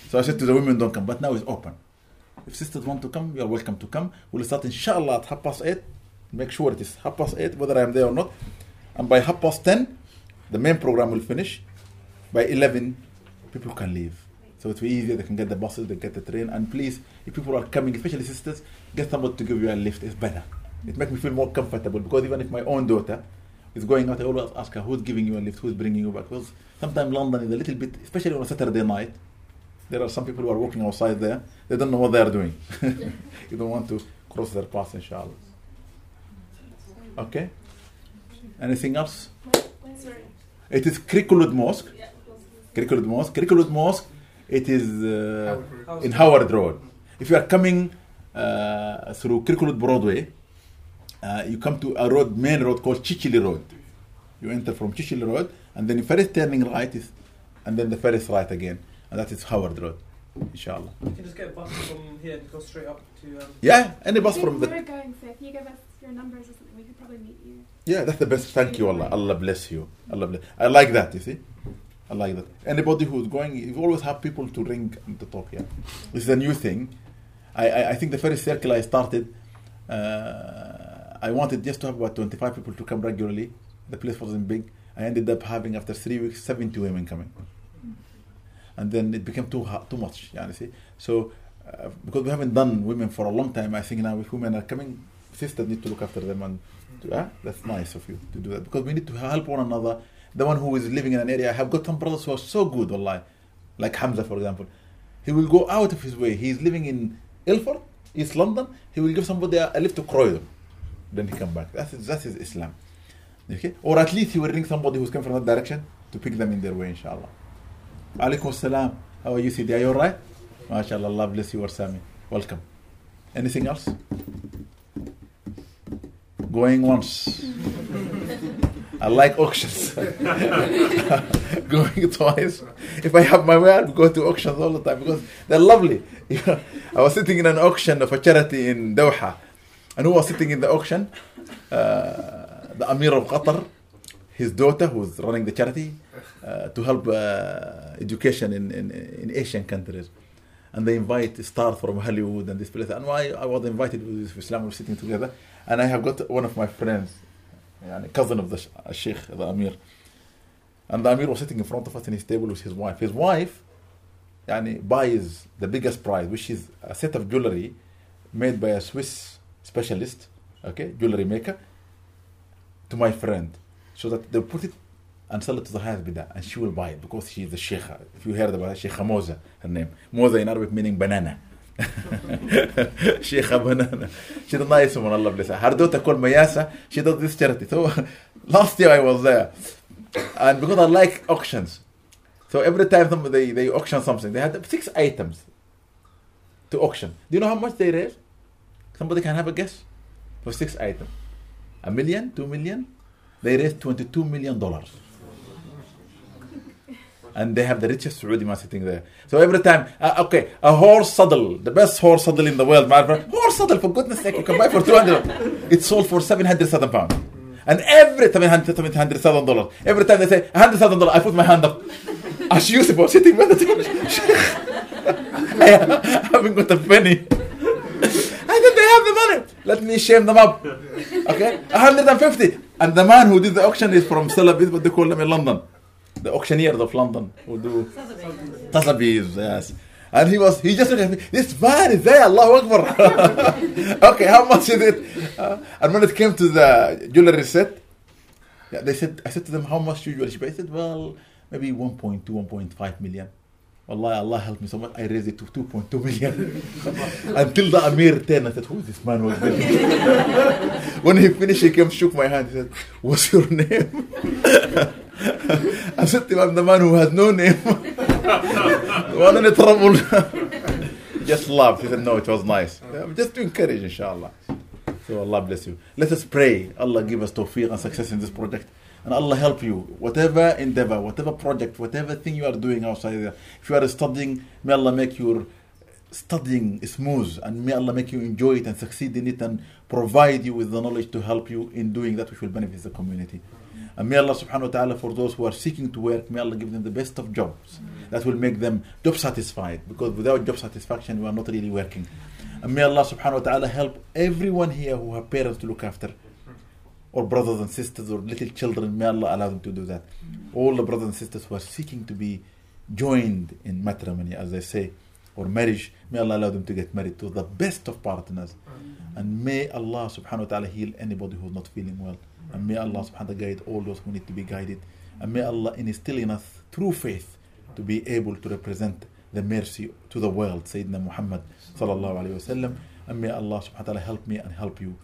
So I said to the women, don't come. But now it's open. If sisters want to come, you are welcome to come. We'll start inshallah at half past 8. Make sure it is half past 8, whether I am there or not. And by half past 10, the main program will finish. By 11, people can leave. So it's easier, they can get the buses, they get the train. And please, if people are coming, especially sisters, get somebody to give you a lift. It's better. It makes me feel more comfortable because even if my own daughter is going out, I always ask her, who's giving you a lift, who's bringing you back? Because sometimes London is a little bit, especially on a Saturday night, there are some people who are walking outside there, they don't know what they are doing. [LAUGHS] you don't want to cross their path, inshallah. Okay? Anything else? Sorry. It is Cricklewood Mosque. Cricklewood Mosque. Cricklewood Mosque, it is uh, Howard in Howard Road. If you are coming uh, through Cricklewood Broadway, uh, you come to a road, main road called Chichele Road. You enter from Chichele Road, and then the first turning right is, and then the first right again, and that is Howard Road, inshallah. You can just get a bus from here and go straight up to. Um, Yeah, any bus If from we the were going, so if you give us your numbers or something, we could probably meet you. Yeah, that's the best. Thank you, Allah. Allah bless you. Allah bless. I like that. You see, I like that. Anybody who's going, you always have people to ring and to talk. Yeah, this is a new thing. I I, I think the first circle I started, uh, I wanted just to have about twenty five people to come regularly. The place wasn't big. I ended up having after three weeks seventy women coming, and then it became too too much. Yeah, you see. So uh, because we haven't done women for a long time, I think now if women are coming, sisters need to look after them and yeah, that's nice of you to do that because we need to help one another. The one who is living in an area, I have got some brothers who are so good, Allah, like Hamza, for example. He will go out of his way. He's living in Ilford, East London. He will give somebody a, lift to Croydon. Then he come back. That is, that is Islam. Okay? Or at least he will ring somebody who's coming from that direction to pick them in their way, inshallah. Alaikum salam. How are you, Sidi? Are you alright? MashaAllah, Allah bless you, Sami. Welcome. Anything else? Going once. I like auctions. [LAUGHS] Going twice. If I have my way, I'll go to auctions all the time because they're lovely. [LAUGHS] I was sitting in an auction of a charity in Doha. And who was sitting in the auction? Uh, the Amir of Qatar, his daughter, who's running the charity, uh, to help uh, education in, in, in Asian countries. And they invite stars from Hollywood and this place. And why I was invited with Islam, we were sitting together. And I have got one of my friends, يعني cousin of the sh- uh, Sheikh, the Amir. And the Amir was sitting in front of us in his table with his wife. His wife يعني, buys the biggest prize, which is a set of jewelry made by a Swiss specialist, okay, jewelry maker, to my friend. So that they put it and sell it to the highest bidder, and she will buy it because she is the Sheikha. If you heard about it, Sheikha Moza, her name. Moza in Arabic meaning banana. She's a nice woman, Allah bless her. Her daughter called Mayasa, she does this charity. So last year I was there. And because I like auctions, so every time somebody, they, they auction something, they had six items to auction. Do you know how much they raised? Somebody can have a guess? For six items. A million, two million? They raised 22 million dollars. And they have the richest Saudi man sitting there. So every time, uh, okay, a horse saddle, the best horse saddle in the world. Horse saddle, for goodness sake, you can buy for 200. It's sold for 700,000 pounds. And every time, hundred thousand dollars. Every time they say hundred thousand dollars, I put my hand up. [LAUGHS] As Yusuf was sitting by the. [LAUGHS] I haven't got a penny. [LAUGHS] I said, they have the money. Let me shame them up. Okay? 150. And the man who did the auction is from Sotheby's, but they call them in London. The auctioneers of London who do Sotheby's, yes. And he was, he just looked at me, this man is there, Allah Akbar. [LAUGHS] okay, how much is it? Uh, and when it came to the jewelry set, yeah, they said, I said to them, how much usually she pay? I said, well, maybe 1.2, 1.5 million. Wallah, Allah helped me so much. I raised it to 2.2 million. [LAUGHS] Until the Amir turned and said, Who is this man there? [LAUGHS] when he finished, he came, shook my hand. He said, What's your name? [LAUGHS] I said to him, I'm the man who has no name. One in trouble. He just laughed. He said, No, it was nice. Yeah, just to encourage, inshallah. So Allah bless you. Let us pray. Allah give us tawfiq and success in this project. And Allah help you. Whatever endeavor, whatever project, whatever thing you are doing outside. If you are studying, may Allah make your studying smooth and may Allah make you enjoy it and succeed in it and provide you with the knowledge to help you in doing that which will benefit the community. And may Allah subhanahu wa ta'ala for those who are seeking to work, may Allah give them the best of jobs that will make them job satisfied because without job satisfaction we are not really working. And may Allah subhanahu wa ta'ala help everyone here who have parents to look after or brothers and sisters or little children, may Allah allow them to do that. All the brothers and sisters who are seeking to be joined in matrimony, as they say, or marriage, may Allah allow them to get married to the best of partners. And may Allah subhanahu wa ta'ala heal anybody who's not feeling well. And may Allah subhanahu wa ta'ala guide all those who need to be guided. And may Allah instill in us through faith to be able to represent the mercy to the world, Sayyidina Muhammad sallallahu alayhi wa sallam. And may Allah subhanahu wa ta'ala help me and help you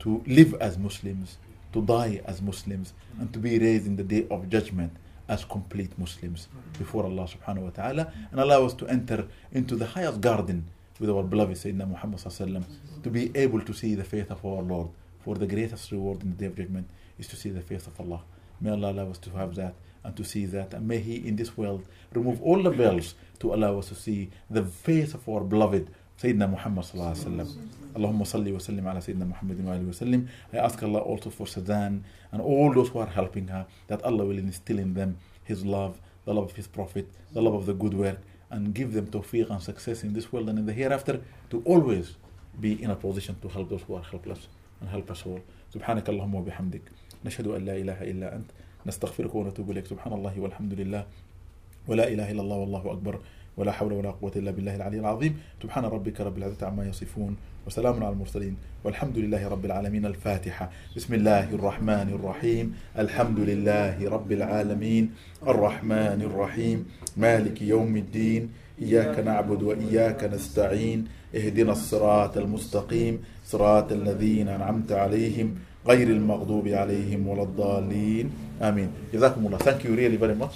to live as Muslims, to die as Muslims, and to be raised in the day of judgment as complete Muslims before Allah subhanahu wa ta'ala, and allow us to enter into the highest garden with our beloved Sayyidina Muhammad sallallahu to be able to see the face of our Lord. For the greatest reward in the day of judgment is to see the face of Allah. May Allah allow us to have that and to see that, and may He in this world remove all the veils to allow us to see the face of our beloved Sayyidina Muhammad sallallahu alaihi wasallam. Allahumma salli wa sallim ala Sayyidina Muhammad wa alihi wa sallim. I ask Allah also for Sudan and all those who are helping her that Allah will instill in them His love, the love of His Prophet, the love of the good work, and give them tawfiq and success in this world and in the hereafter to always be in a position to help those who are helpless and help us all. سبحانك اللهم وبحمدك نشهد أن لا إله إلا أنت نستغفرك ونتوب إليك سبحان الله والحمد لله ولا إله إلا الله والله أكبر ولا حول ولا قوة إلا بالله العلي العظيم. سبحان ربك رب العزة عما يصفون وسلام على المرسلين والحمد لله رب العالمين. الفاتحة. بسم الله الرحمن الرحيم. الحمد لله رب العالمين. الرحمن الرحيم. مالك يوم الدين. إياك نعبد وإياك نستعين. اهدنا الصراط المستقيم. صراط الذين أنعمت عليهم. غير المغضوب عليهم ولا الضالين. آمين. جزاكم الله. Thank you really very much.